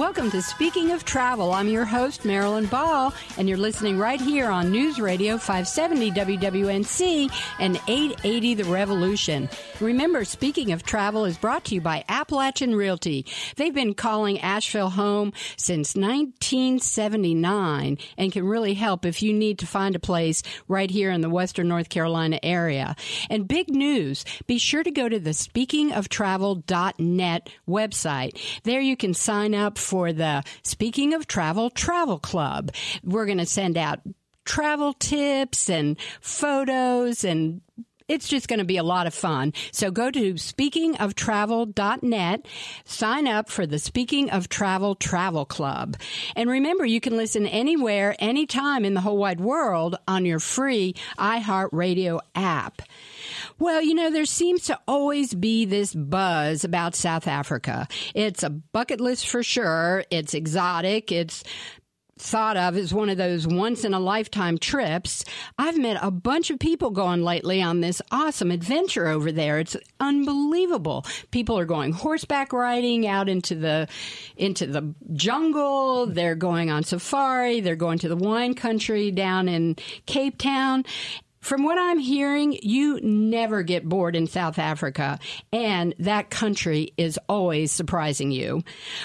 Welcome to Speaking of Travel. I'm your host, Marilyn Ball, and you're listening right here on News Radio 570 WWNC and 880 The Revolution. Remember, Speaking of Travel is brought to you by Appalachian Realty. They've been calling Asheville home since 1979 and can really help if you need to find a place right here in the Western North Carolina area. And big news, be sure to go to the speakingoftravel.net website. There you can sign up for the Speaking of Travel Travel Club. We're going to send out travel tips and photos and it's just going to be a lot of fun. So go to speakingoftravel.net, sign up for the Speaking of Travel Travel Club. And remember, you can listen anywhere, anytime in the whole wide world on your free iHeartRadio app. Well, you know, there seems to always be this buzz about South Africa. It's a bucket list for sure. It's exotic. It's thought of as one of those once in a lifetime trips. I've met a bunch of people going lately on this awesome adventure over there. It's unbelievable. People are going horseback riding out into the into the jungle. They're going on safari. They're going to the wine country down in Cape Town. From what I'm hearing, you never get bored in South Africa, and that country is always surprising you.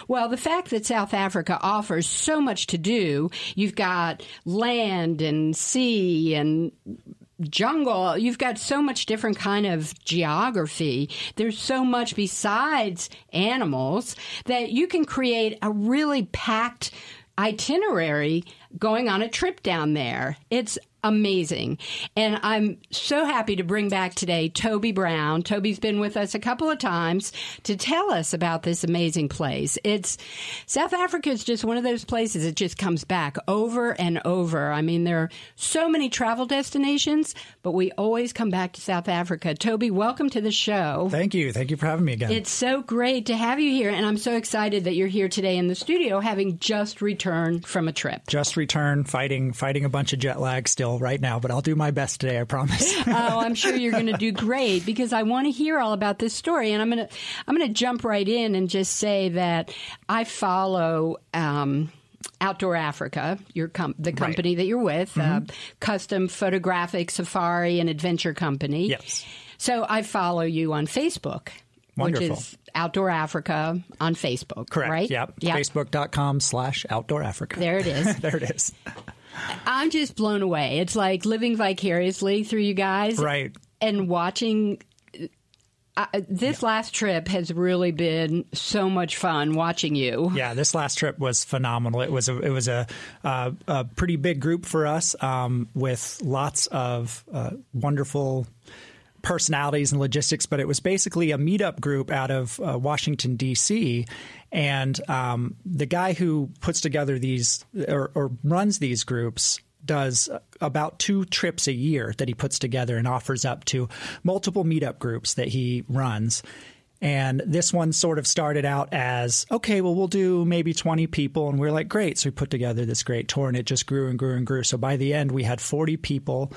Well, the fact that South Africa offers so much to do, you've got land and sea and jungle you've got so much different kind of geography there's so much besides animals that you can create a really packed itinerary going on a trip down there it's amazing. And I'm so happy to bring back today Toby Brown. Toby's been with us a couple of times to tell us about this amazing place. It's South Africa is just one of those places that just comes back over and over. I mean, there are so many travel destinations, but we always come back to South Africa. Toby, welcome to the show. Thank you. Thank you for having me again. It's so great to have you here, and I'm so excited that you're here today in the studio, having just returned from a trip. Just returned, fighting fighting a bunch of jet lag still right now, but I'll do my best today, I promise. oh, I'm sure you're going to do great because I want to hear all about this story, and I'm going to I'm going to jump right in and just say that I follow. Um, Outdoor Africa, your com- the company right. that you're with, mm-hmm. uh, custom photographic safari and adventure company. Yes. So I follow you on Facebook, Wonderful. which is Outdoor Africa on Facebook. Correct. Right. Yep. yep. Facebook.com slash Outdoor Africa. There it is. there it is. I'm just blown away. It's like living vicariously through you guys. Right. And watching uh, this yeah. last trip has really been so much fun watching you. Yeah, this last trip was phenomenal. It was a it was a uh, a pretty big group for us um, with lots of uh, wonderful personalities and logistics, but it was basically a meetup group out of uh, Washington D.C. And um, the guy who puts together these or, or runs these groups does about two trips a year that he puts together and offers up to multiple meetup groups that he runs. And this one sort of started out as, okay, well, we'll do maybe 20 people. And we are like, great. So we put together this great tour and it just grew and grew and grew. So by the end, we had 40 people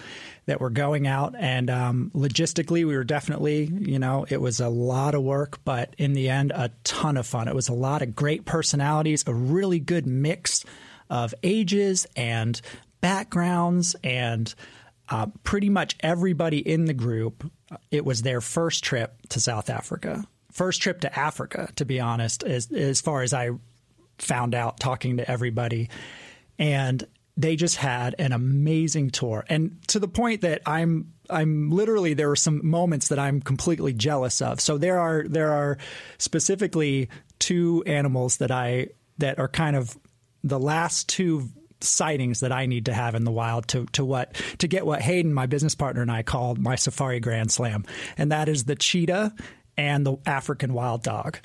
that were going out. And um, logistically, we were definitely, you know, it was a lot of work, but in the end, a ton of fun. It was a lot of great personalities, a really good mix of ages and backgrounds and uh, pretty much everybody in the group, it was their first trip to South Africa. First trip to Africa, to be honest, as, as far as I found out talking to everybody. And they just had an amazing tour. And to the point that I'm I'm literally there were some moments that I'm completely jealous of. So there are there are specifically two animals that I that are kind of the last two sightings that I need to have in the wild to to what to get what Hayden, my business partner, and I called my safari grand slam, and that is the cheetah and the African wild dog.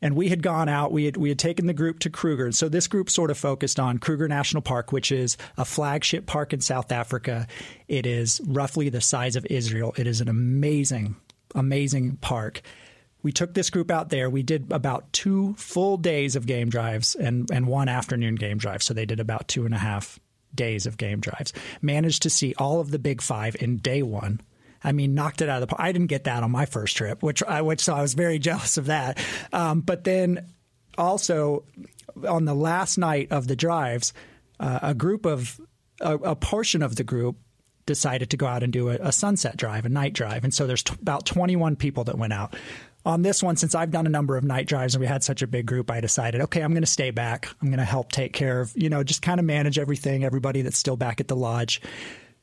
And we had gone out. We had we had taken the group to Kruger. and So this group sort of focused on Kruger National Park, which is a flagship park in South Africa. It is roughly the size of Israel. It is an amazing, amazing park. we took this group out there. We did about two full days of game drives and and one afternoon game drive. So they did about two and a half days of game drives. Managed to see all of the big five in day one. I mean, knocked it out of the park. I didn't get that on my first trip, which I which so I was very jealous of that. Um, but then also on the last night of the drives, uh, a group of a, a, portion of the group decided to go out and do a, a sunset drive, a night drive, and so there's t- about 21 people that went out. On this one, since I've done a number of night drives and we had such a big group, I decided, okay, I'm going to stay back. I'm going to help take care of, you know, just kind of manage everything, everybody that's still back at the lodge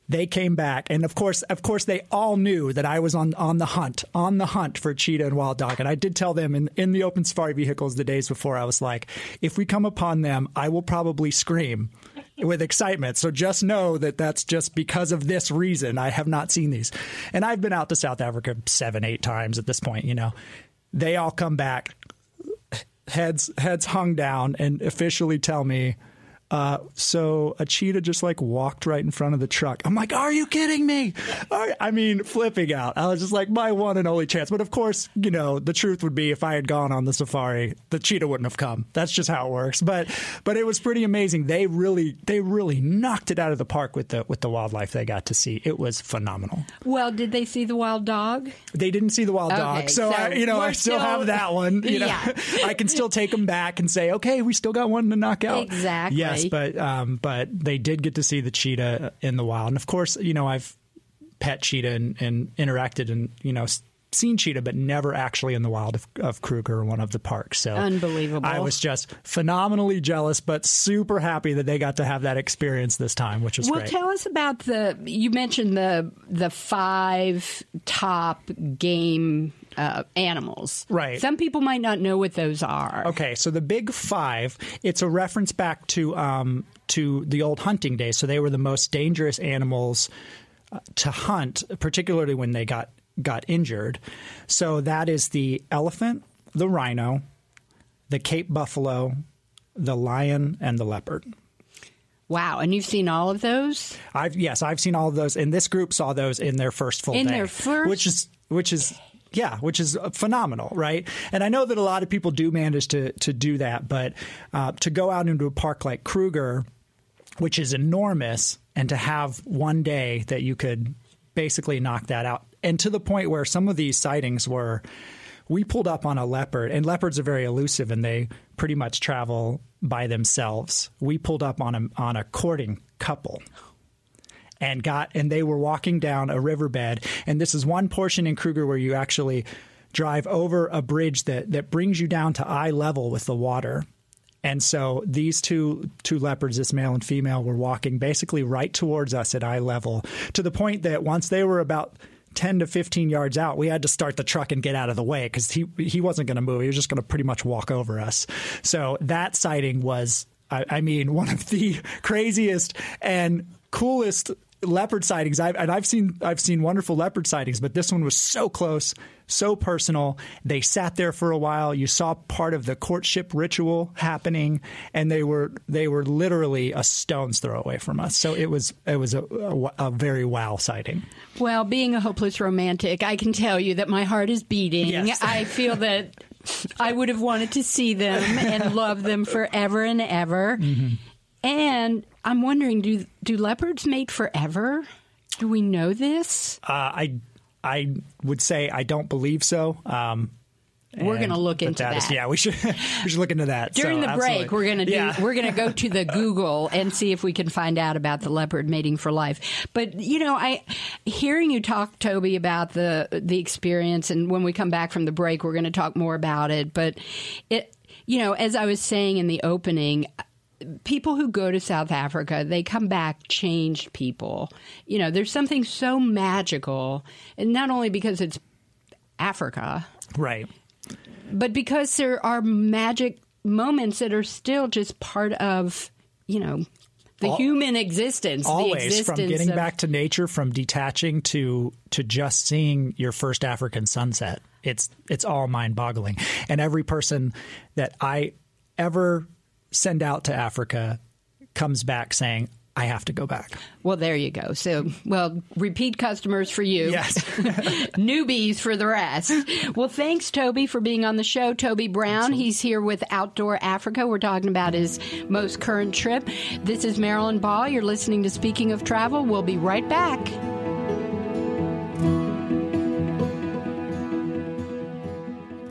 they came back. And of course of course they all knew that I was on on the hunt on the hunt for cheetah and wild dog. And I did tell them in in the open safari vehicles the days before I was like if we come upon them I will probably scream with excitement. So just know that that's just because of this reason. I have not seen these. And I've been out to South Africa 7 8 times at this point you know. They all come back heads heads hung down and officially tell me uh, so a cheetah just like walked right in front of the truck. I'm like, are you kidding me? I mean, flipping out. I was just like, my one and only chance. But of course, you know, the truth would be if I had gone on the safari, the cheetah wouldn't have come. That's just how it works. But but it was pretty amazing. They really they really knocked it out of the park with the with the wildlife they got to see. It was phenomenal. Well, did they see the wild dog? They didn't see the wild okay, dog. So, so I, you know, I still, still, have that one. You know, yeah. I can still take them back and say, okay, we still got one to knock out. Exactly. Yes but um, but they did get to see the cheetah in the wild, and of course, you know, I've pet cheetah and, and interacted and you know seen cheetah, but never actually in the wild of, of, Kruger, or one of the parks. So unbelievable! I was just phenomenally jealous, but super happy that they got to have that experience this time, which was well, great. tell us about the. You mentioned the the five top game uh, animals. Right. Some people might not know what those are. Okay, so the big five, it's a reference back to um, to the old hunting days. So they were the most dangerous animals uh, to hunt, particularly when they got got injured. So that is the elephant, the rhino, the Cape buffalo, the lion, and the leopard. Wow, and you've seen all of those? I've yes, I've seen all of those, and this group saw those in their first full in day, their first, which is which is yeah, which is phenomenal, right? And I know that a lot of people do manage to to do that, but uh, to go out into a park like Kruger, which is enormous, and to have one day that you could basically knock that out, and to the point where some of these sightings were. We pulled up on a leopard, and leopards are very elusive, and they pretty much travel by themselves. We pulled up on a on a courting couple and got and they were walking down a riverbed and this is one portion in Kruger where you actually drive over a bridge that that brings you down to eye level with the water. And so these two two leopards, this male and female, were walking basically right towards us at eye level to the point that once they were about 10 to 15 yards out, we had to start the truck and get out of the way because he he wasn't going to move. He was just going to pretty much walk over us. So that sighting was, I, I mean, one of the craziest and coolest leopard sightings. I've, and I've seen I've seen wonderful leopard sightings, but this one was so close, so personal. They sat there for a while. You saw part of the courtship ritual happening, and they were they were literally a stone's throw away from us. So it was it was a, a, a very wow sighting. Well, being a hopeless romantic, I can tell you that my heart is beating. Yes. I feel that I would have wanted to see them and love them forever and ever. Mm-hmm. And I'm wondering, do do leopards mate forever? Do we know this? Uh, I I would say I don't believe so. Um, we're going to look into that. Is, yeah, we should we should look into that during so, the absolutely. break. We're going to do. Yeah. We're going to go to the Google and see if we can find out about the leopard mating for life. But you know, I hearing you talk, Toby, about the the experience, and when we come back from the break, we're going to talk more about it. But it, you know, as I was saying in the opening, people who go to South Africa, they come back changed people. You know, there's something so magical, and not only because it's Africa, right, but because there are magic moments that are still just part of, you know, the All, human existence. Always existence from getting of, back to nature, from detaching to to just seeing your first African sunset. It's it's all mind boggling, and every person that I ever send out to Africa comes back saying, I have to go back. Well, there you go. So, well, repeat customers for you. Yes. Newbies for the rest. Well, thanks, Toby, for being on the show. Toby Brown, Absolutely. he's here with Outdoor Africa. We're talking about his most current trip. This is Marilyn Ball. You're listening to Speaking of Travel. We'll be right back.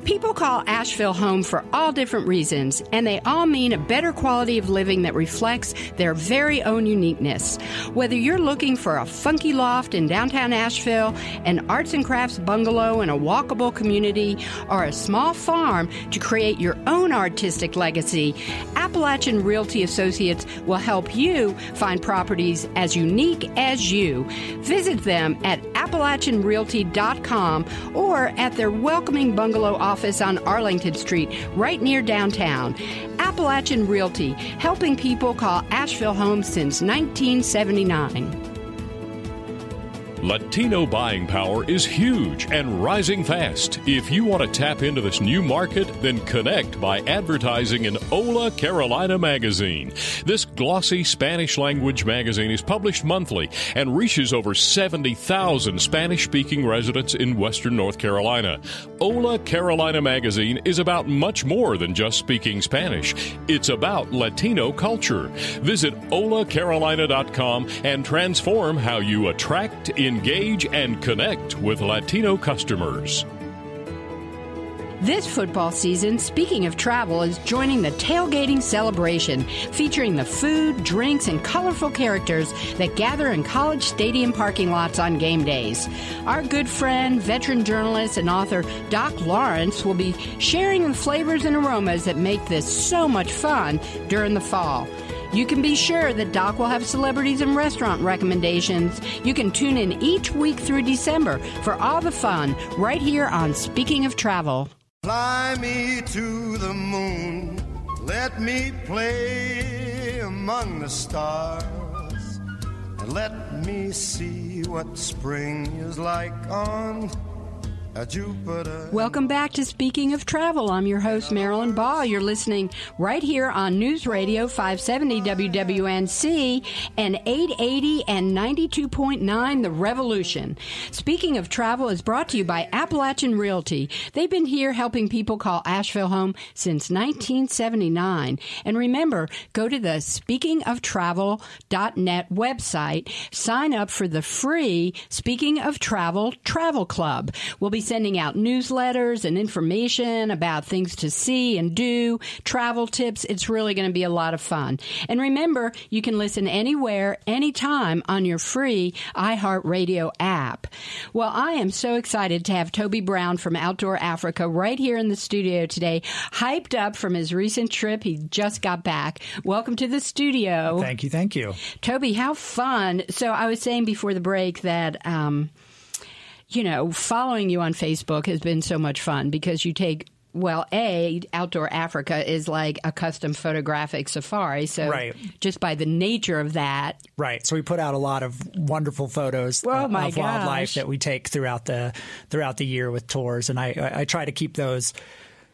People call Asheville home for all different reasons, and they all mean a better quality of living that reflects their very own uniqueness. Whether you're looking for a funky loft in downtown Asheville, an arts and crafts bungalow in a walkable community, or a small farm to create your own artistic legacy, Appalachian Realty Associates will help you find properties as unique as you. Visit them at AppalachianRealty.com or at their welcoming bungalow office on Arlington Street, right near downtown. Appalachian Realty, helping people call Asheville home since 1979. Latino buying power is huge and rising fast. If you want to tap into this new market, then connect by advertising in Hola Carolina magazine. This glossy Spanish language magazine is published monthly and reaches over 70,000 Spanish speaking residents in Western North Carolina. Hola Carolina magazine is about much more than just speaking Spanish. It's about Latino culture. Visit holacarolina.com and transform how you attract, in engage and connect with Latino customers. This football season, speaking of travel, is joining the tailgating celebration, featuring the food, drinks, and colorful characters that gather in college stadium parking lots on game days. Our good friend, veteran journalist, and author Doc Lawrence will be sharing the flavors and aromas that make this so much fun during the fall. You can be sure that Doc will have celebrities and restaurant recommendations. You can tune in each week through December for all the fun right here on Speaking of Travel. Fly me to the moon, let me play among the stars, and let me see what spring is like on Welcome back to Speaking of Travel. I'm your host, Marilyn Ball. You're listening right here on News Radio 570 WWNC and 880 and 92.9 The Revolution. Speaking of Travel is brought to you by Appalachian Realty. They've been here helping people call Asheville home since 1979. And remember, go to the speakingoftravel.net website, sign up for the free Speaking of Travel Travel Club. We'll be sending out newsletters and information about things to see and do, travel tips. It's really going to be a lot of fun. And remember, you can listen anywhere, anytime on your free iHeartRadio app. Well, I am so excited to have Toby Brown from Outdoor Africa right here in the studio today, hyped up from his recent trip. He just got back. Welcome to the studio. Thank you. Thank you. Toby, how fun. So I was saying before the break that, um, you know, following you on Facebook has been so much fun because you take well, a outdoor Africa is like a custom photographic safari. So, right. just by the nature of that, right. So we put out a lot of wonderful photos oh, uh, of wildlife that we take throughout the throughout the year with tours, and I, I, I try to keep those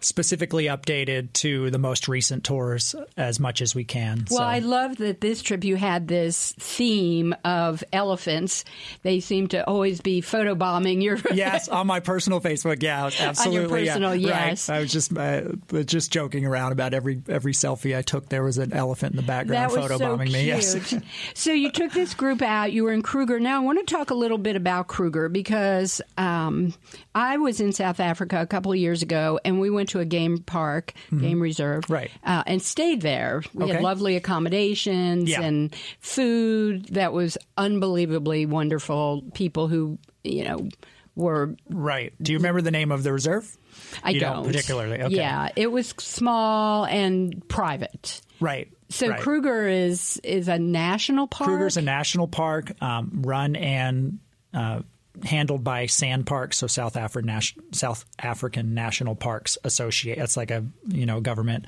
specifically updated to the most recent tours as much as we can. Well, so. I love that this trip you had this theme of elephants. They seem to always be photobombing your. yes, on my personal Facebook. Yeah, absolutely. On your personal, yeah. yes. Right. I was just uh, just joking around about every every selfie I took. There was an elephant in the background photobombing so me. Yes. so you took this group out. You were in Kruger. Now I want to talk a little bit about Kruger because um, I was in South Africa a couple of years ago, and we went to a game park, mm-hmm. game reserve, right, uh, and stayed there. We okay. had lovely accommodations yeah. and food that was unbelievably wonderful. People who you know were right. Do you remember the name of the reserve? I don't. don't particularly. Okay. Yeah, it was small and private. Right. So right. Kruger is is a national park. Kruger's a national park, um, run and uh, handled by SANParks, so South African South African National Parks Associate. It's like a you know government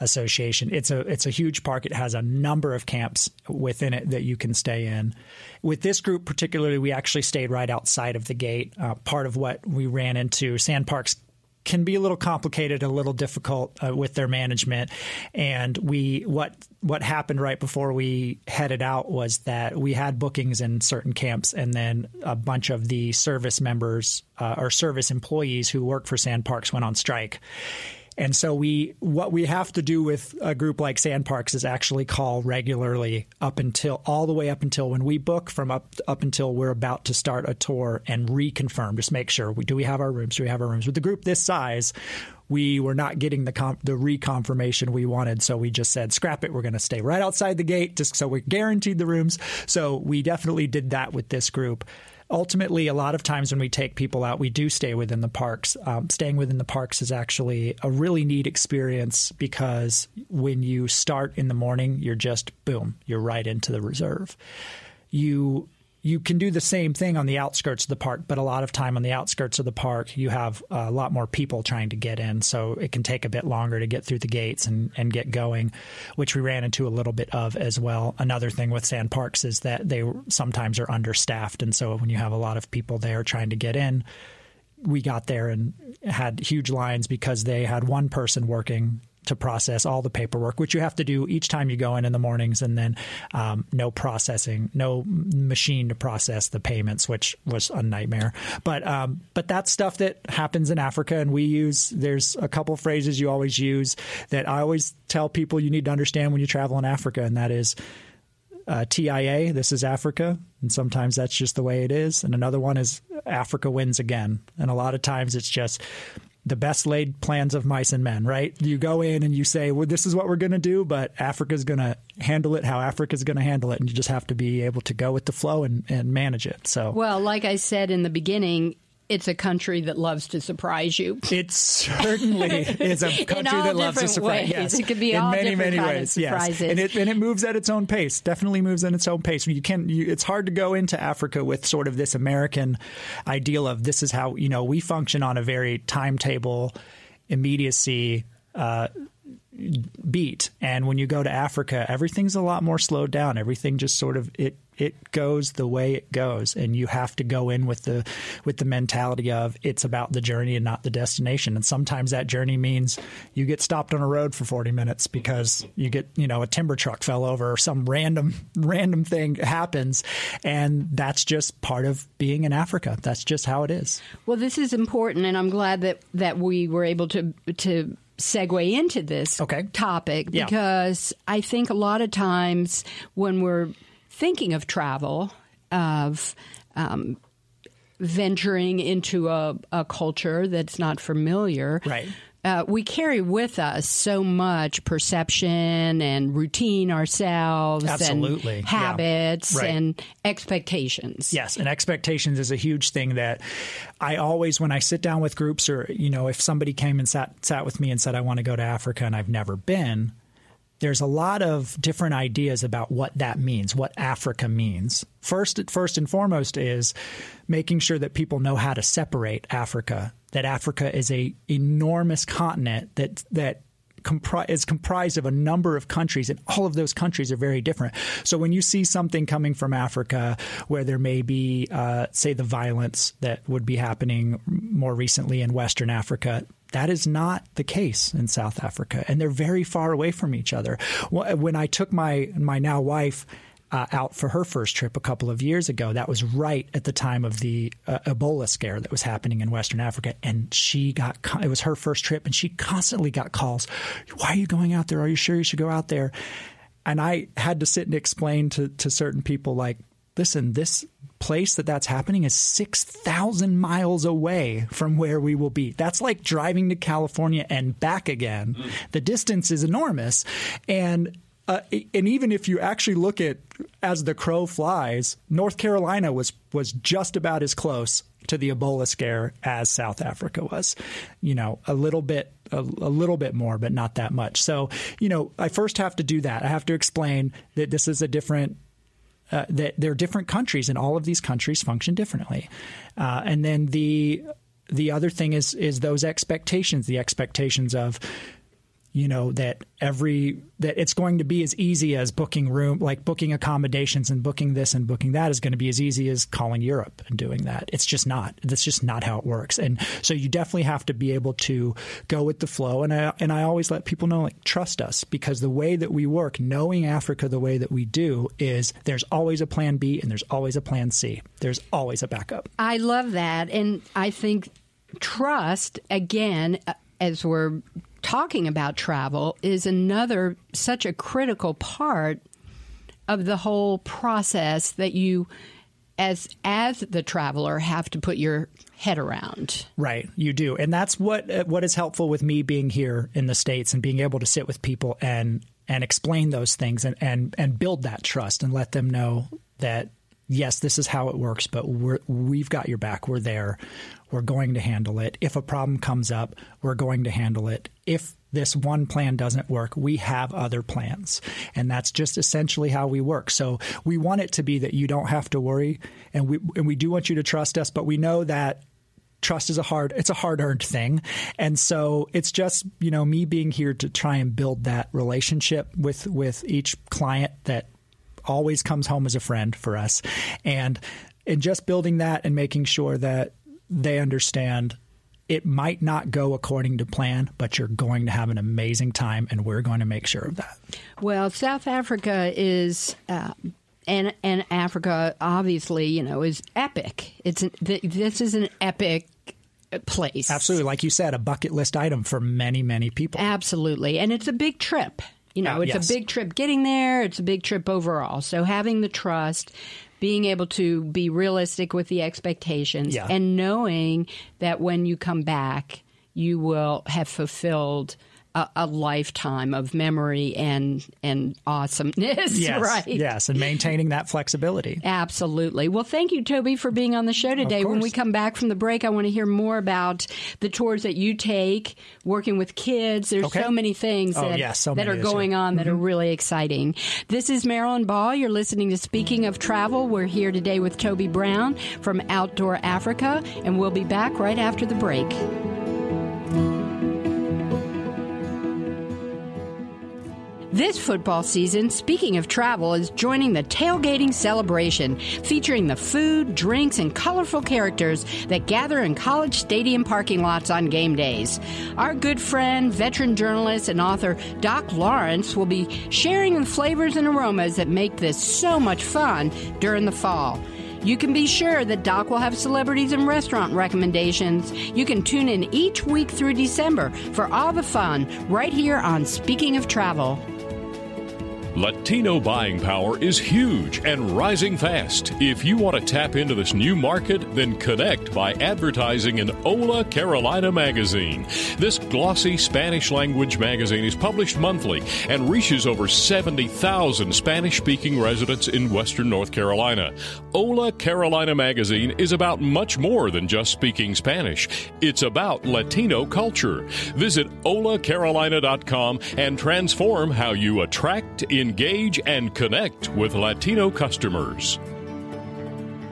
association. It's a it's a huge park. It has a number of camps within it that you can stay in. With this group particularly, we actually stayed right outside of the gate. Uh, part of what we ran into, SANParks can be a little complicated, a little difficult uh, with their management. And we what what happened right before we headed out was that we had bookings in certain camps, and then a bunch of the service members uh, or service employees who work for SANParks went on strike. And so we what we have to do with a group like SANParks is actually call regularly up until all the way up until when we book from up up until we're about to start a tour and reconfirm just make sure we do we have our rooms do we have our rooms with the group this size we were not getting the com- the reconfirmation we wanted, so we just said scrap it. We're going to stay right outside the gate, just so we're guaranteed the rooms. So we definitely did that with this group ultimately, a lot of times when we take people out, we do stay within the parks. Um, staying within the parks is actually a really neat experience because when you start in the morning, you're just boom, you're right into the reserve. You you can do the same thing on the outskirts of the park, but a lot of time on the outskirts of the park, you have a lot more people trying to get in. So it can take a bit longer to get through the gates and, and get going, which we ran into a little bit of as well. Another thing with SANParks is that they sometimes are understaffed. And so when you have a lot of people there trying to get in, we got there and had huge lines because they had one person working to process all the paperwork, which you have to do each time you go in in the mornings, and then um, no processing, no machine to process the payments, which was a nightmare. But um, but that's stuff that happens in Africa, and we use. There's a couple phrases you always use that I always tell people you need to understand when you travel in Africa, and that is. Uh, TIA, this is Africa, and sometimes that's just the way it is. And another one is Africa wins again. And a lot of times it's just the best laid plans of mice and men, right? You go in and you say, well, this is what we're going to do, but Africa's going to handle it how Africa's going to handle it. And you just have to be able to go with the flow and, and manage it. So, well, like I said in the beginning, it's a country that loves to surprise you. It certainly is a country that loves to surprise. Ways. Yes, it could be in many many ways. Yes, and it and it moves at its own pace. Definitely moves at its own pace. You can. You, it's hard to go into Africa with sort of this American ideal of this is how you know we function on a very timetable immediacy uh, beat. And when you go to Africa, everything's a lot more slowed down. Everything just sort of it it goes the way it goes, and you have to go in with the with the mentality of it's about the journey and not the destination. And sometimes that journey means you get stopped on a road for forty minutes because you get you know a timber truck fell over or some random random thing happens, and that's just part of being in Africa. That's just how it is. Well, this is important, and I'm glad that that we were able to to segue into this okay. topic yeah. because I think a lot of times when we're thinking of travel, of um, venturing into a, a, culture that's not familiar, right. Uh, we carry with us so much perception and routine ourselves Absolutely. and habits yeah. right. and expectations. Yes, and expectations is a huge thing that I always when I sit down with groups or you know if somebody came and sat sat with me and said I want to go to Africa and I've never been, there's a lot of different ideas about what that means, what Africa means. First, first and foremost is making sure that people know how to separate Africa. That Africa is a enormous continent that that compri- is comprised of a number of countries, and all of those countries are very different. So when you see something coming from Africa, where there may be, uh, say, the violence that would be happening more recently in Western Africa, that is not the case in South Africa, and they're very far away from each other. When I took my my now wife uh, out for her first trip a couple of years ago, that was right at the time of the uh, Ebola scare that was happening in Western Africa, and she got it was her first trip, and she constantly got calls. Why are you going out there? Are you sure you should go out there? And I had to sit and explain to to certain people like, listen, this place that that's happening is 6,000 miles away from where we will be. That's like driving to California and back again. Mm. The distance is enormous. And uh, and even if you actually look at as the crow flies, North Carolina was was just about as close to the Ebola scare as South Africa was. You know, a little bit a, a, little bit more, but not that much. So, you know, I first have to do that. I have to explain that this is a different uh, that there are different countries, and all of these countries function differently. Uh, and then the the other thing is is those expectations, the expectations of you know that every that it's going to be as easy as booking room like booking accommodations and booking this and booking that is going to be as easy as calling Europe and doing that. It's just not that's just not how it works. And so you definitely have to be able to go with the flow. And I and I always let people know like trust us because the way that we work knowing Africa the way that we do is there's always a plan B and there's always a plan C. There's always a backup. I love that. And I think trust again as we're talking about travel is another such a critical part of the whole process that you as as the traveler have to put your head around. Right, you do. And that's what uh, what is helpful with me being here in the states and being able to sit with people and and explain those things and and and build that trust and let them know that yes, this is how it works, but we're, we've got your back. We're there. We're going to handle it. If a problem comes up, we're going to handle it. If this one plan doesn't work, we have other plans. And that's just essentially how we work. So we want it to be that you don't have to worry and we and we do want you to trust us, but we know that trust is a hard it's a hard earned thing and so it's just you know me being here to try and build that relationship with with each client that always comes home as a friend for us. And and just building that and making sure that they understand it might not go according to plan, but you're going to have an amazing time, and we're going to make sure of that. Well, South Africa is. Uh, and and Africa obviously, you know, is epic. It's an, this is an epic place. Absolutely, like you said, a bucket list item for many many people. Absolutely, and it's a big trip. You know, uh, it's yes. a big trip getting there, it's a big trip overall. So having the trust, being able to be realistic with the expectations, yeah. and knowing that when you come back, you will have fulfilled a, a, lifetime of memory and and awesomeness, yes, right? Yes, and maintaining that flexibility. Absolutely. Well, thank you, Toby, for being on the show today. When we come back from the break, I want to hear more about the tours that you take, working with kids. There's okay. so many things oh, that, yes, so that are going on that mm-hmm. are really exciting. This is Marilyn Ball. You're listening to Speaking of Travel. We're here today with Toby Brown from Outdoor Africa, and we'll be back right after the break. This football season, speaking of travel, is joining the tailgating celebration featuring the food, drinks, and colorful characters that gather in college stadium parking lots on game days. Our good friend, veteran journalist, and author Doc Lawrence will be sharing the flavors and aromas that make this so much fun during the fall. You can be sure that Doc will have celebrities and restaurant recommendations. You can tune in each week through December for all the fun right here on Speaking of Travel. Latino buying power is huge and rising fast. If you want to tap into this new market, then connect by advertising in Hola Carolina magazine. This glossy Spanish language magazine is published monthly and reaches over 70,000 Spanish speaking residents in Western North Carolina. Hola Carolina magazine is about much more than just speaking Spanish, it's about Latino culture. Visit holacarolina.com and transform how you attract, engage, and connect with Latino customers.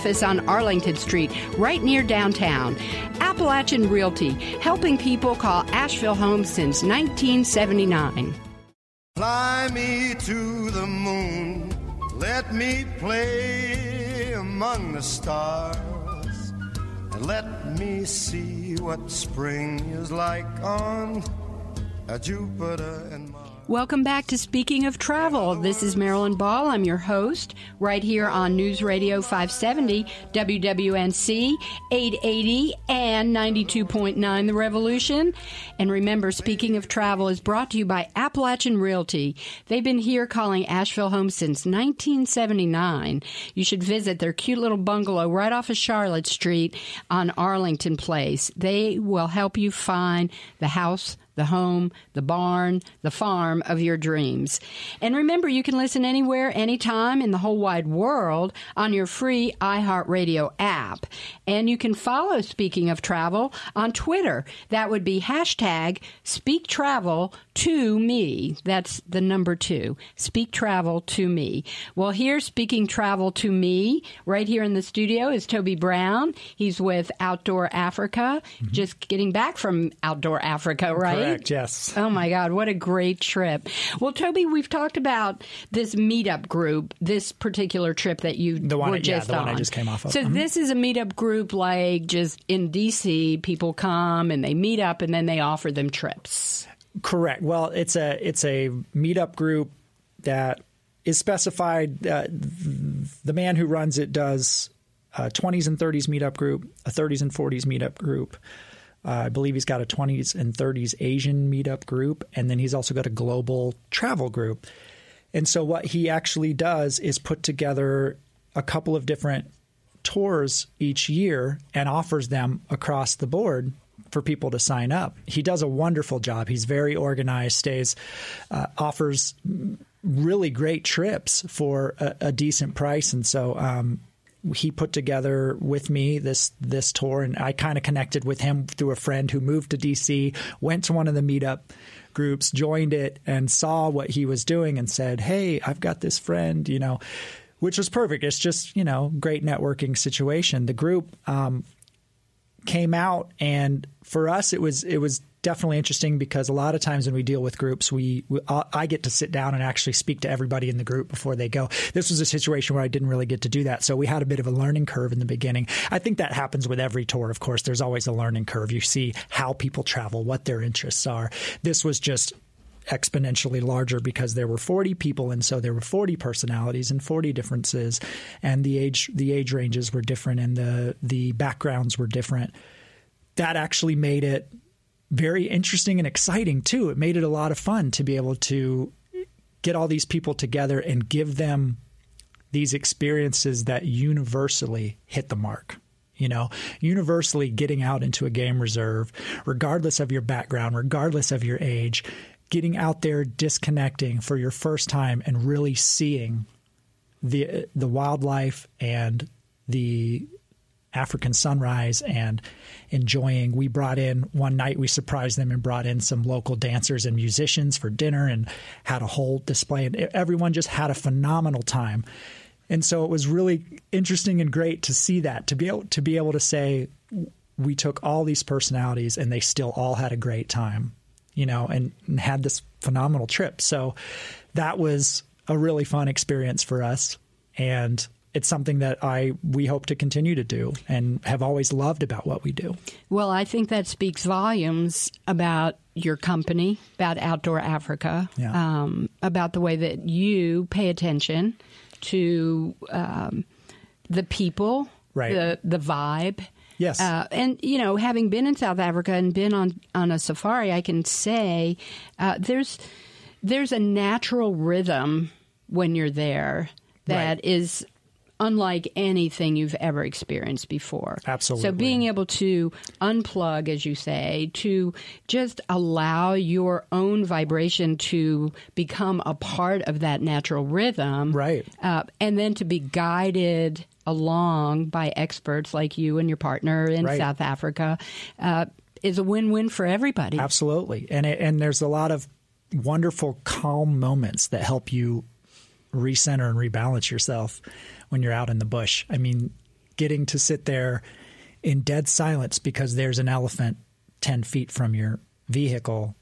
office on Arlington Street, right near downtown. Appalachian Realty, helping people call Asheville home since 1979. Fly me to the moon, let me play among the stars, and let me see what spring is like on Jupiter and Mars. Welcome back to Speaking of Travel. This is Marilyn Ball. I'm your host right here on News Radio 570, WWNC 880, and 92.9 The Revolution. And remember, Speaking of Travel is brought to you by Appalachian Realty. They've been here calling Asheville home since 1979. You should visit their cute little bungalow right off of Charlotte Street on Arlington Place. They will help you find the house the home, the barn, the farm of your dreams. And remember, you can listen anywhere, anytime in the whole wide world on your free iHeartRadio app. And you can follow Speaking of Travel on Twitter. That would be hashtag Speak Travel to me. That's the number two. Speak Travel to me. Well, here, Speaking Travel to me, right here in the studio is Toby Brown. He's with Outdoor Africa, mm-hmm. just getting back from Outdoor Africa, right? Correct, yes. Oh my God, what a great trip. Well, Toby, we've talked about this meetup group, this particular trip that you the one, were just yeah, the on. one I just came off of. So mm-hmm. this is a meetup group like just in DC, people come and they meet up and then they offer them trips. Correct. Well, it's a it's a meetup group that is specified. Uh, the man who runs it does a 20s and 30s meetup group, a 30s and 40s meetup group. Uh, I believe he's got a 20s and 30s Asian meetup group, and then he's also got a global travel group. And so, what he actually does is put together a couple of different tours each year and offers them across the board for people to sign up. He does a wonderful job. He's very organized, stays, uh, offers really great trips for a, a decent price. And so, um, he put together with me this this tour, and I kind of connected with him through a friend who moved to DC, went to one of the meetup groups, joined it, and saw what he was doing, and said, "Hey, I've got this friend," you know, which was perfect. It's just you know great networking situation. The group um, came out, and for us, it was it was definitely interesting because a lot of times when we deal with groups, we, we uh, I get to sit down and actually speak to everybody in the group before they go. This was a situation where I didn't really get to do that, so we had a bit of a learning curve in the beginning. I think that happens with every tour. Of course, there's always a learning curve. You see how people travel, what their interests are. This was just exponentially larger because there were 40 people and so there were 40 personalities and 40 differences and the age the age ranges were different and the the backgrounds were different that actually made it very interesting and exciting too. It made it a lot of fun to be able to get all these people together and give them these experiences that universally hit the mark you know, universally getting out into a game reserve, regardless of your background, regardless of your age, getting out there, disconnecting for your first time, and really seeing the the wildlife and the African sunrise and enjoying. We brought in one night, we surprised them and brought in some local dancers and musicians for dinner and had a whole display. And everyone just had a phenomenal time. And so it was really interesting and great to see that to be able to be able to say we took all these personalities and they still all had a great time you know, and, and had this phenomenal trip. So that was a really fun experience for us. And it's something that I we hope to continue to do and have always loved about what we do. Well, I think that speaks volumes about your company, about Outdoor Africa, yeah. um, about the way that you pay attention to um, the people, right. the the vibe, Yes. Uh, and, you know, having been in South Africa and been on, on a safari, I can say uh, there's, there's a natural rhythm when you're there that right. is unlike anything you've ever experienced before. Absolutely. So being able to unplug, as you say, to just allow your own vibration to become a part of that natural rhythm, right? Uh, and then to be guided along by experts like you and your partner in right. South Africa uh, is a win-win for everybody. Absolutely, and it, and there's a lot of wonderful calm moments that help you recenter and rebalance yourself when you're out in the bush. I mean, getting to sit there in dead silence because there's an elephant 10 feet from your vehicle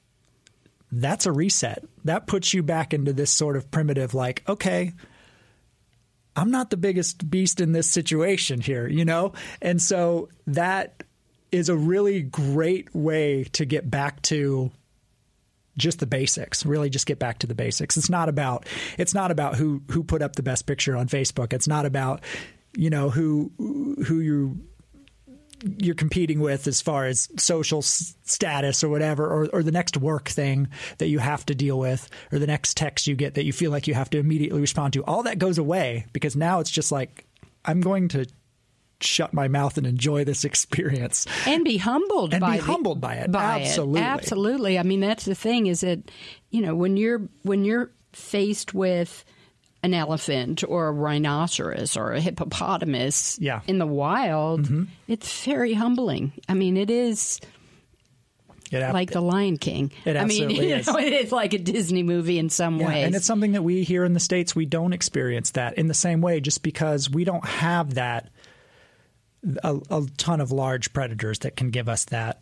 that's a reset. That puts you back into this sort of primitive, like, okay, I'm not the biggest beast in this situation here, you know? And so that is a really great way to get back to just the basics really just get back to the basics it's not about it's not about who who put up the best picture on facebook it's not about you know who who you you're competing with as far as social status or whatever, or, or the next work thing that you have to deal with, or the next text you get that you feel like you have to immediately respond to. All that goes away because now it's just like, I'm going to shut my mouth and enjoy this experience and be humbled and by be the- humbled by it. by Absolutely. it. absolutely. I mean, that's the thing is that you know when you're when you're faced with an elephant or a rhinoceros or a hippopotamus Yeah. in the wild, mm-hmm. it's very humbling. I mean, it is It ab- like the Lion King. It I mean, absolutely you is. it is like a Disney movie in some Yeah, ways. and it's something that we here in the states we don't experience that in the same way, just because we don't have that a, a ton of large predators that can give us that.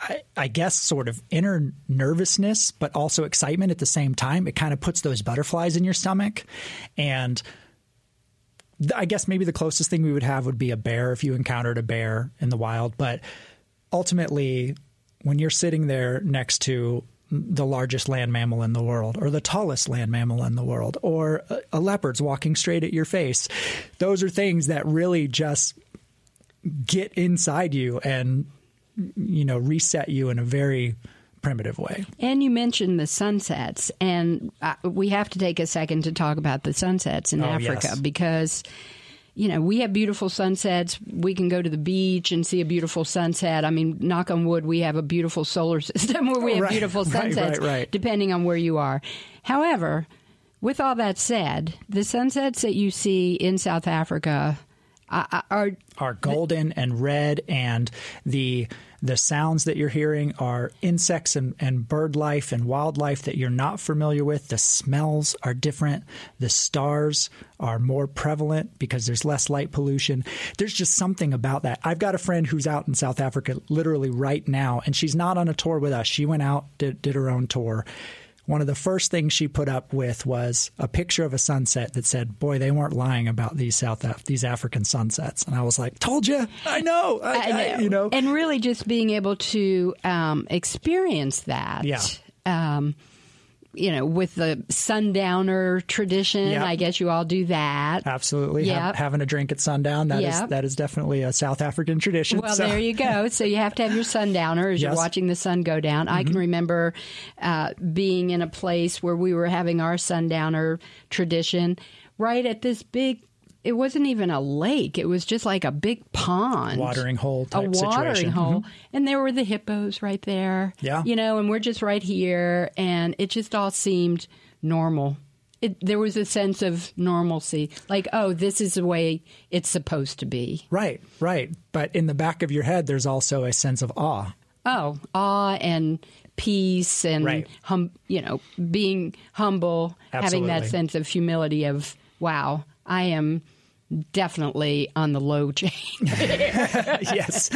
I, I guess sort of inner nervousness, but also excitement at the same time. It kind of puts those butterflies in your stomach, and th- I guess maybe the closest thing we would have would be a bear if you encountered a bear in the wild. But ultimately, when you're sitting there next to the largest land mammal in the world, or the tallest land mammal in the world, or a, a leopard's walking straight at your face, those are things that really just get inside you and you know reset you in a very primitive way. And you mentioned the sunsets, and uh, we have to take a second to talk about the sunsets in Oh, Africa yes. because, you know, we have beautiful sunsets. We can go to the beach and see a beautiful sunset. I mean, knock on wood, we have a beautiful solar system where we oh, have Right, beautiful sunsets, right, right. depending on where you are. However, with all that said, the sunsets that you see in South Africa are are golden and red and the the sounds that you're hearing are insects and, and bird life and wildlife that you're not familiar with. The smells are different. The stars are more prevalent because there's less light pollution. There's just something about that. I've got a friend who's out in South Africa literally right now, and she's not on a tour with us. She went out, did, did her own tour. One of the first things she put up with was a picture of a sunset that said, "Boy, they weren't lying about these South Af- these African sunsets." And I was like, "Told you, I know, I, I know. you know." And really just being able to um, experience that. Yeah. Um, you know, with the sundowner tradition, Yeah. I guess you all do that. Absolutely, Yep. Have- having a drink at sundown that is Yep. that is definitely a South African tradition. Well, so- there you go. So you have to have your sundowner as you're Mm-hmm. watching the sun go down. I can remember uh, being in a place where we were having our sundowner tradition right at this big. It wasn't even a lake. It was just like a big pond, Watering hole a watering situation. hole, Mhm. and there were the hippos right there. Yeah. you know, and we're just right here, and it just all seemed normal. It, there was a sense of normalcy, like, oh, this is the way it's supposed to be. Right, right. But in the back of your head, there's also a sense of awe. Oh, awe and peace and Right. hum, you know, being humble, having that sense of humility of wow, I am definitely on the low chain. yes.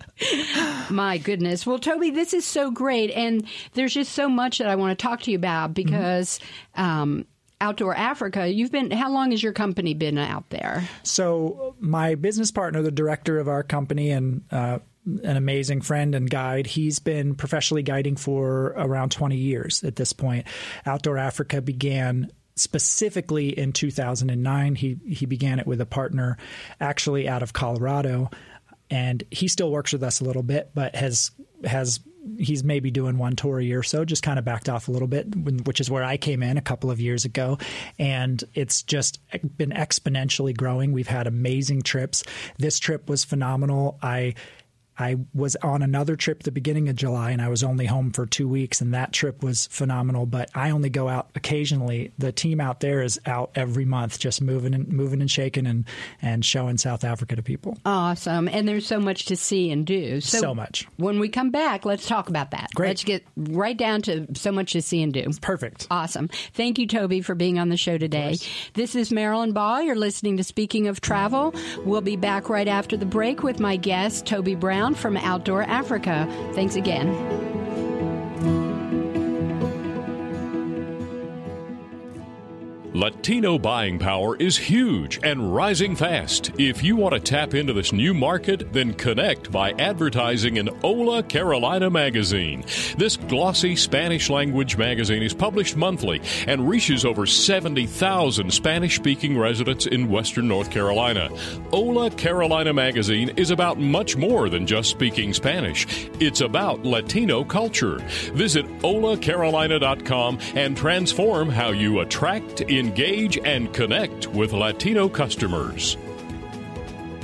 My goodness. Well, Toby, this is so great and there's just so much that I want to talk to you about because um Outdoor Africa, you've been how long has your company been out there? So my business partner, the director of our company, and uh, an amazing friend and guide, he's been professionally guiding for around 20 years at this point. Outdoor Africa began specifically in 2009. He he began it with a partner, actually out of Colorado, and he still works with us a little bit, but has has he's maybe doing one tour a year or so just kind of backed off a little bit which is where i came in a couple of years ago. And it's just been exponentially growing. We've had amazing trips. This trip was phenomenal. I I was on another trip the beginning of July and I was only home for two weeks, and that trip was phenomenal. But I only go out occasionally. The team out there is out every month, just moving and moving and shaking and, and showing South Africa to people. Awesome. And there's so much to see and do. So much. When we come back, let's talk about that. Great. Let's get right down to so much to see and do. Perfect. Awesome. Thank you, Toby, for being on the show today. This is Marilyn Ball. You're listening to Speaking of Travel. We'll be back right after the break with my guest, Toby Brown from Outdoor Africa. Thanks again. Latino buying power is huge and rising fast. If you want to tap into this new market, then connect by advertising in Hola Carolina Magazine. This glossy Spanish language magazine is published monthly and reaches over 70,000 Spanish speaking residents in Western North Carolina. Hola Carolina Magazine is about much more than just speaking Spanish, it's about Latino culture. Visit holacarolina.com and transform how you attract, engage, and connect with Latino customers.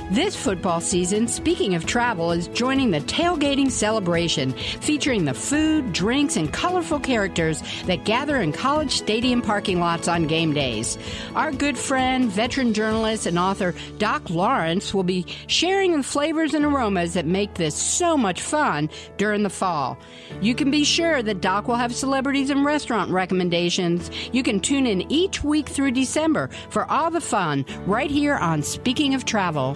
This football season, speaking of travel, is joining the tailgating celebration featuring the food, drinks, and colorful characters that gather in college stadium parking lots on game days. Our good friend, veteran journalist, and author Doc Lawrence will be sharing the flavors and aromas that make this so much fun during the fall. You can be sure that Doc will have celebrities and restaurant recommendations. You can tune in each week through December for all the fun right here on Speaking of Travel.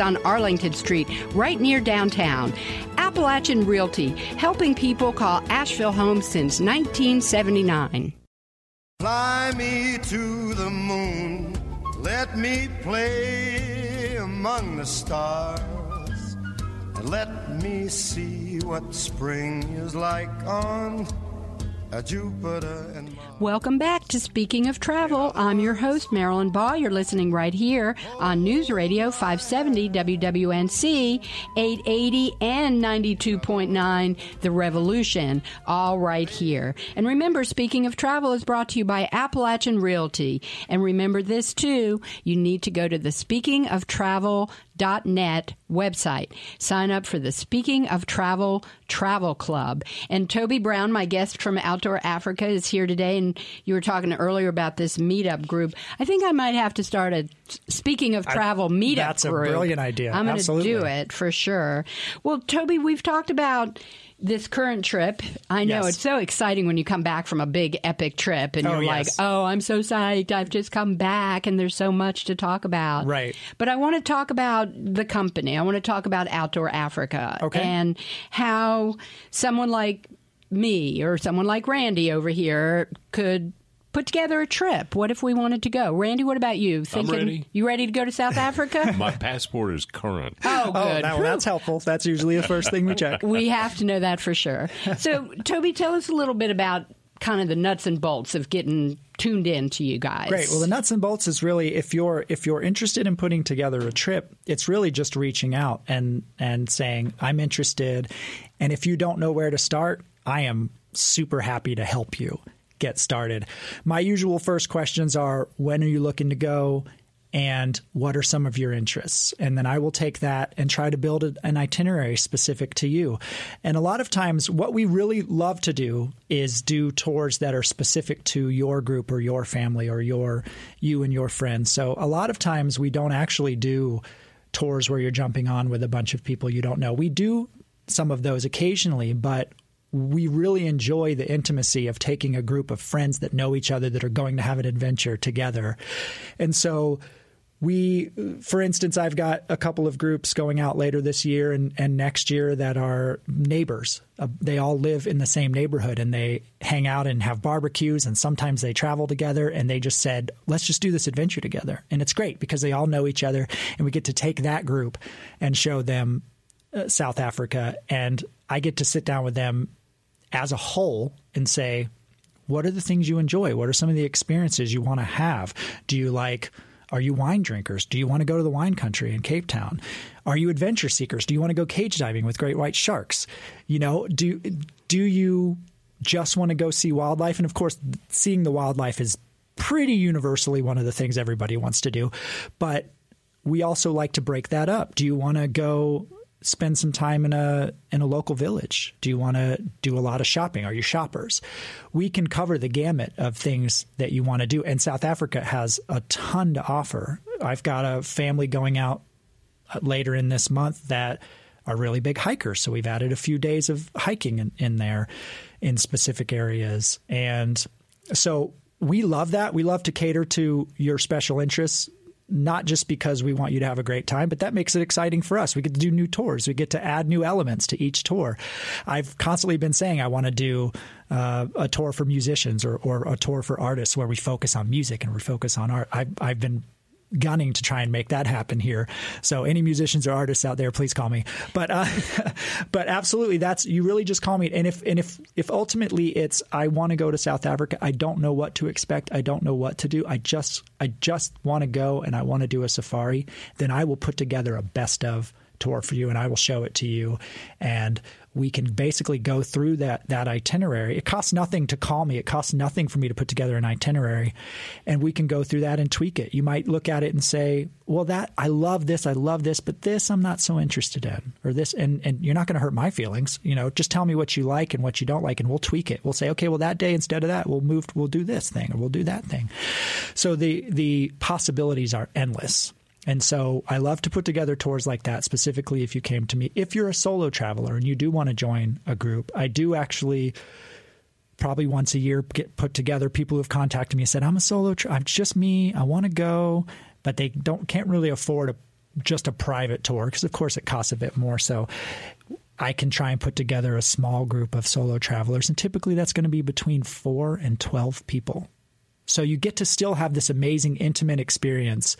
on Arlington Street, right near downtown. Appalachian Realty, helping people call Asheville home since 1979. Fly me to the moon, let me play among the stars, and let me see what spring is like on Jupiter and Mars. Welcome back to Speaking of Travel. I'm your host, Marilyn Ball. You're listening right here on News Radio 570 WWNC 880 and 92.9 The Revolution, all right here. And remember, Speaking of Travel is brought to you by Appalachian Realty. And remember this too, you need to go to the Speaking of Travel net website. Sign up for the Speaking of Travel Travel Club. And Toby Brown, my guest from Outdoor Africa, is here today. And you were talking earlier about this meetup group. I think I might have to start a Speaking of Travel I, meetup that's group. a brilliant idea. I'm going to do it for sure. Well, Toby, we've talked about this current trip. I know Yes. it's so exciting when you come back from a big epic trip and Oh, you're like, "Oh, I'm so psyched. I've just come back and there's so much to talk about." Right. But I want to talk about the company. I want to talk about Outdoor Africa Okay. and how someone like me or someone like Randy over here could put together a trip. What if we wanted to go? Randy, what about you? Thinking ready. you ready to go to South Africa? My passport is current. oh, Oh, good. that, well, that's helpful. That's usually the first thing we check. we have to know that for sure. So, Toby, tell us a little bit about kind of the nuts and bolts of getting tuned in to you guys. Great. Well, the nuts and bolts is really if you're if you're interested in putting together a trip, it's really just reaching out and and saying I'm interested. And if you don't know where to start, I am super happy to help you get started. My usual first questions are when are you looking to go? And what are some of your interests? And then I will take that and try to build an itinerary specific to you. And a lot of times, what we really love to do is do tours that are specific to your group or your family or your you and your friends. So a lot of times, we don't actually do tours where you're jumping on with a bunch of people you don't know. We do some of those occasionally, but we really enjoy the intimacy of taking a group of friends that know each other that are going to have an adventure together. And so we for instance i've got a couple of groups going out later this year and, and next year that are neighbors. Uh, they all live in the same neighborhood and they hang out and have barbecues and sometimes they travel together and they just said let's just do this adventure together. And it's great because they all know each other and we get to take that group and show them uh, south africa. And i get to sit down with them as a whole and say what are the things you enjoy? What are some of the experiences you want to have? Do you like are you wine drinkers? Do you want to go to the wine country in Cape Town? Are you adventure seekers? Do you want to go cage diving with great white sharks? You know, do do you just want to go see wildlife? And of course, seeing the wildlife is pretty universally one of the things everybody wants to do. But we also like to break that up. Do you want to go spend some time in a in a local village? Do you want to do a lot of shopping? Are you shoppers? We can cover the gamut of things that you want to do, and South Africa has a ton to offer. I've got a family going out uh, later in this month that are really big hikers, so we've added a few days of hiking in, in there in specific areas, and so we love that. We love to cater to your special interests not just because we want you to have a great time, but that makes it exciting for us. We get to do new tours. We get to add new elements to each tour. I've constantly been saying I want to do uh, a tour for musicians or, or a tour for artists where we focus on music and we focus on art. I've, I've been gunning to try and make that happen here. So any musicians or artists out there, please call me. But uh, but absolutely, that's you really just call me. And if and if if ultimately it's I want to go to South Africa, I don't know what to expect. I don't know what to do. I just I just want to go and I want to do a safari. Then I will put together a best of tour for you and I will show it to you and we can basically go through that that itinerary. It costs nothing to call me. It costs nothing for me to put together an itinerary, and we can go through that and tweak it. You might look at it and say, "Well, that I love this, I love this, but this I'm not so interested in," or this, and and you're not going to hurt my feelings. You know, just tell me what you like and what you don't like, and we'll tweak it. We'll say, "Okay, well that day instead of that, we'll move, we'll do this thing, or we'll do that thing." So the the possibilities are endless. And so I love to put together tours like that, specifically if you came to me. If you're a solo traveler and you do want to join a group, I do actually probably once a year get put together people who have contacted me and said, I'm a solo, tra- I'm just me, I want to go, but they don't can't really afford a, just a private tour because, of course, it costs a bit more. So I can try and put together a small group of solo travelers, and typically that's going to be between four and 12 people. So you get to still have this amazing, intimate experience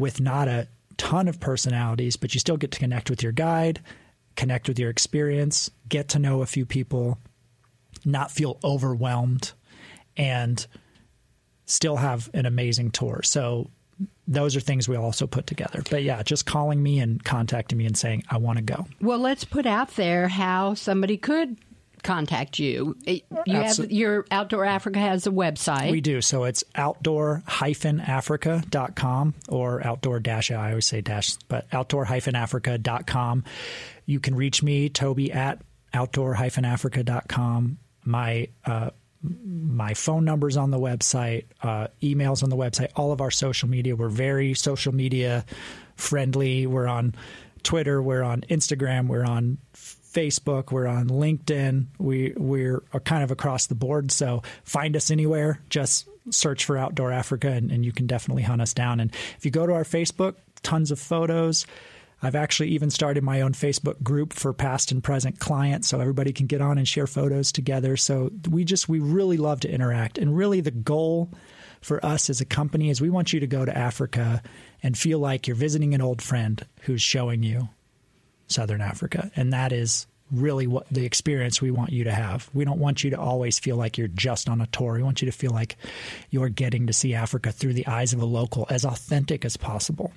with not a ton of personalities, but you still get to connect with your guide, connect with your experience, get to know a few people, not feel overwhelmed, and still have an amazing tour. So those are things we also put together. But yeah, just calling me and contacting me and saying, I want to go. Well, let's put out there how somebody could contact you. You have your Outdoor Africa has a website. We do. So it's outdoor-africa.com or outdoor dash I always say dash, but outdoor-africa.com. You can reach me, Toby at outdoor-africa.com. My uh, my phone numbers on the website, uh, emails on the website, all of our social media. We're very social media friendly. We're on Twitter, we're on Instagram, we're on Facebook, we're on LinkedIn. We we're kind of across the board. So find us anywhere. Just search for Outdoor Africa, and, and you can definitely hunt us down. And if you go to our Facebook, tons of photos. I've actually even started my own Facebook group for past and present clients so everybody can get on and share photos together. So we just, we really love to interact. And really, the goal for us as a company is we want you to go to Africa and feel like you're visiting an old friend who's showing you Southern Africa. And that is really what the experience we want you to have. We don't want you to always feel like you're just on a tour. We want you to feel like you're getting to see Africa through the eyes of a local as authentic as possible.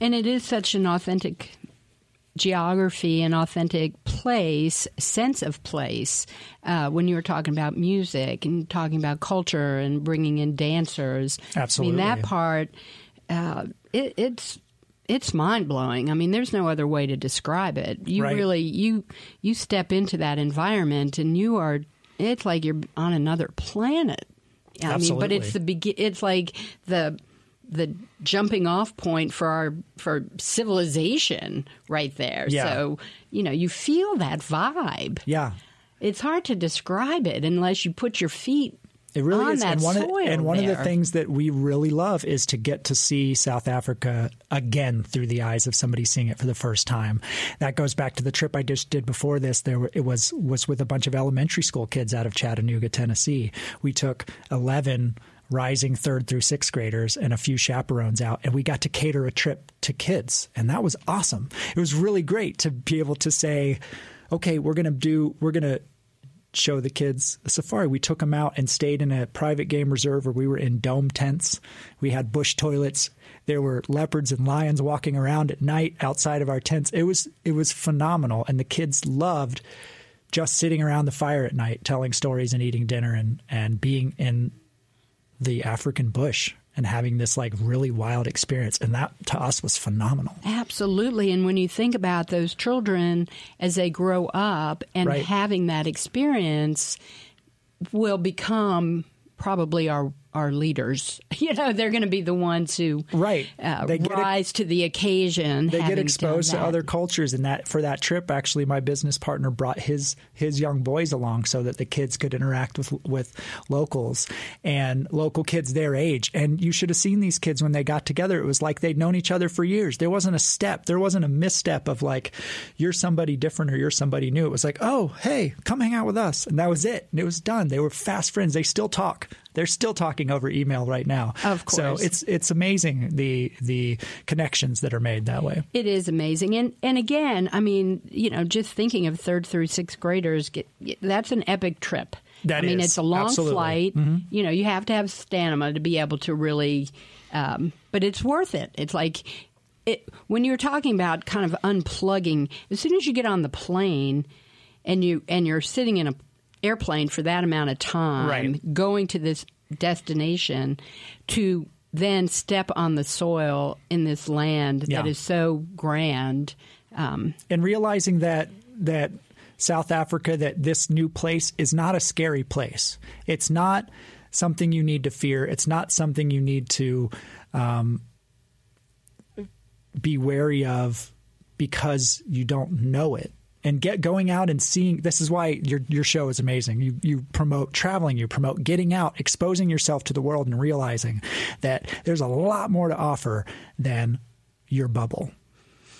And it is such an authentic geography and authentic place, sense of place, uh, when you were talking about music and talking about culture and bringing in dancers. Absolutely. I mean, that part, uh, it, it's it's mind blowing. I mean, there's no other way to describe it. You right. really you you step into that environment and you are. It's like you're on another planet. I Absolutely. mean, but it's the begin. It's like the the jumping off point for our for civilization right there. Yeah. So you know you feel that vibe. Yeah. It's hard to describe it unless you put your feet it really on is, and one, of, and one there. of the things that we really love is to get to see South Africa again through the eyes of somebody seeing it for the first time. That goes back to the trip I just did before this. There, were, it was was with a bunch of elementary school kids out of Chattanooga, Tennessee. We took eleven rising third through sixth graders and a few chaperones out, and we got to cater a trip to kids, and that was awesome. It was really great to be able to say, okay, we're going to do, we're going to show the kids a safari. We took them out and stayed in a private game reserve where we were in dome tents. We had bush toilets. There were leopards and lions walking around at night outside of our tents. It was it was phenomenal, and the kids loved just sitting around the fire at night, telling stories and eating dinner and and being in the African bush and having this like really wild experience. And that to us was phenomenal. Absolutely. And when you think about those children as they grow up and Right. having that experience will become probably our our leaders. You know, they're going to be the ones who Right. uh, They rise to the occasion. they get exposed to other cultures and that for that trip actually my business partner brought his his young boys along so that the kids could interact with with locals and local kids their age. And you should have seen these kids when they got together. It was like they'd known each other for years. There wasn't a step. There wasn't a misstep of like you're somebody different or you're somebody new. It was like oh hey come hang out with us. And that was it. And it was done. They were fast friends. They still talk They're still talking over email right now. Of course. So it's it's amazing the the connections that are made that way. It is amazing, and and again, I mean, you know, just thinking of third through sixth graders, get, that's an epic trip. That I mean, is. it's a long Absolutely. flight. You know, you have to have stamina to be able to really, um, but it's worth it. It's like it, when you're talking about kind of unplugging. As soon as you get on the plane, and you and you're sitting in a airplane for that amount of time, Right. going to this destination, to then step on the soil in this land Yeah. that is so grand. Um, and realizing that that South Africa, that this new place is not a scary place. It's not something you need to fear. It's not something you need to um, be wary of because you don't know it. And get going out and seeing. This is why your your show is amazing. You you promote traveling. You promote getting out, exposing yourself to the world, and realizing that there's a lot more to offer than your bubble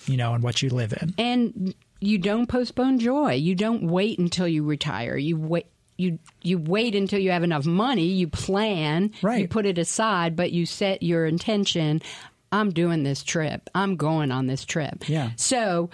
you know, and what you live in. and you don't postpone joy. You don't wait until you retire. You wait. You you wait until you have enough money. You plan. Right. You put it aside, but you set your intention. I'm doing this trip. I'm going on this trip. Yeah. So.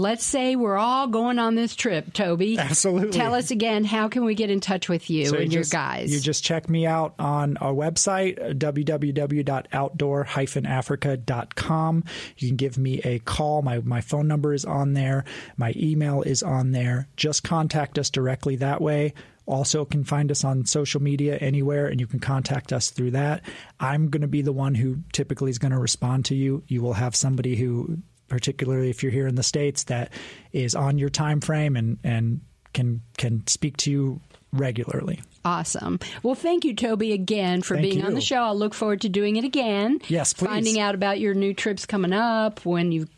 Let's say we're all going on this trip, Toby. Absolutely. Tell us again, how can we get in touch with you So and you your just- guys? You just check me out on our website, uh, www.outdoor-africa.com. You can give me a call. My, my phone number is on there. My email is on there. Just contact us directly that way. Also, can find us on social media anywhere, and you can contact us through that. I'm going to be the one who typically is going to respond to you. You will have somebody who, particularly if you're here in the states, that is on your time frame and and can can speak to you regularly. Awesome. Well, thank you, Toby, again for Thank being on the show. I'll look forward to doing it again. Yes, please. Finding out about your new trips coming up when you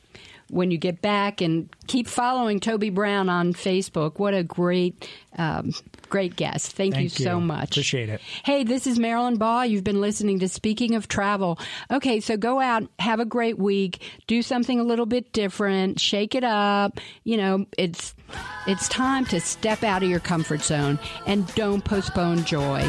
when you get back, and keep following Toby Brown on Facebook. What a great, um, great guest. Thank, you Thank so much. Appreciate it. Hey, this is Marilyn Ball. You've been listening to Speaking of Travel. Okay, so go out, have a great week, do something a little bit different, shake it up. You know, it's it's time to step out of your comfort zone and don't postpone joy.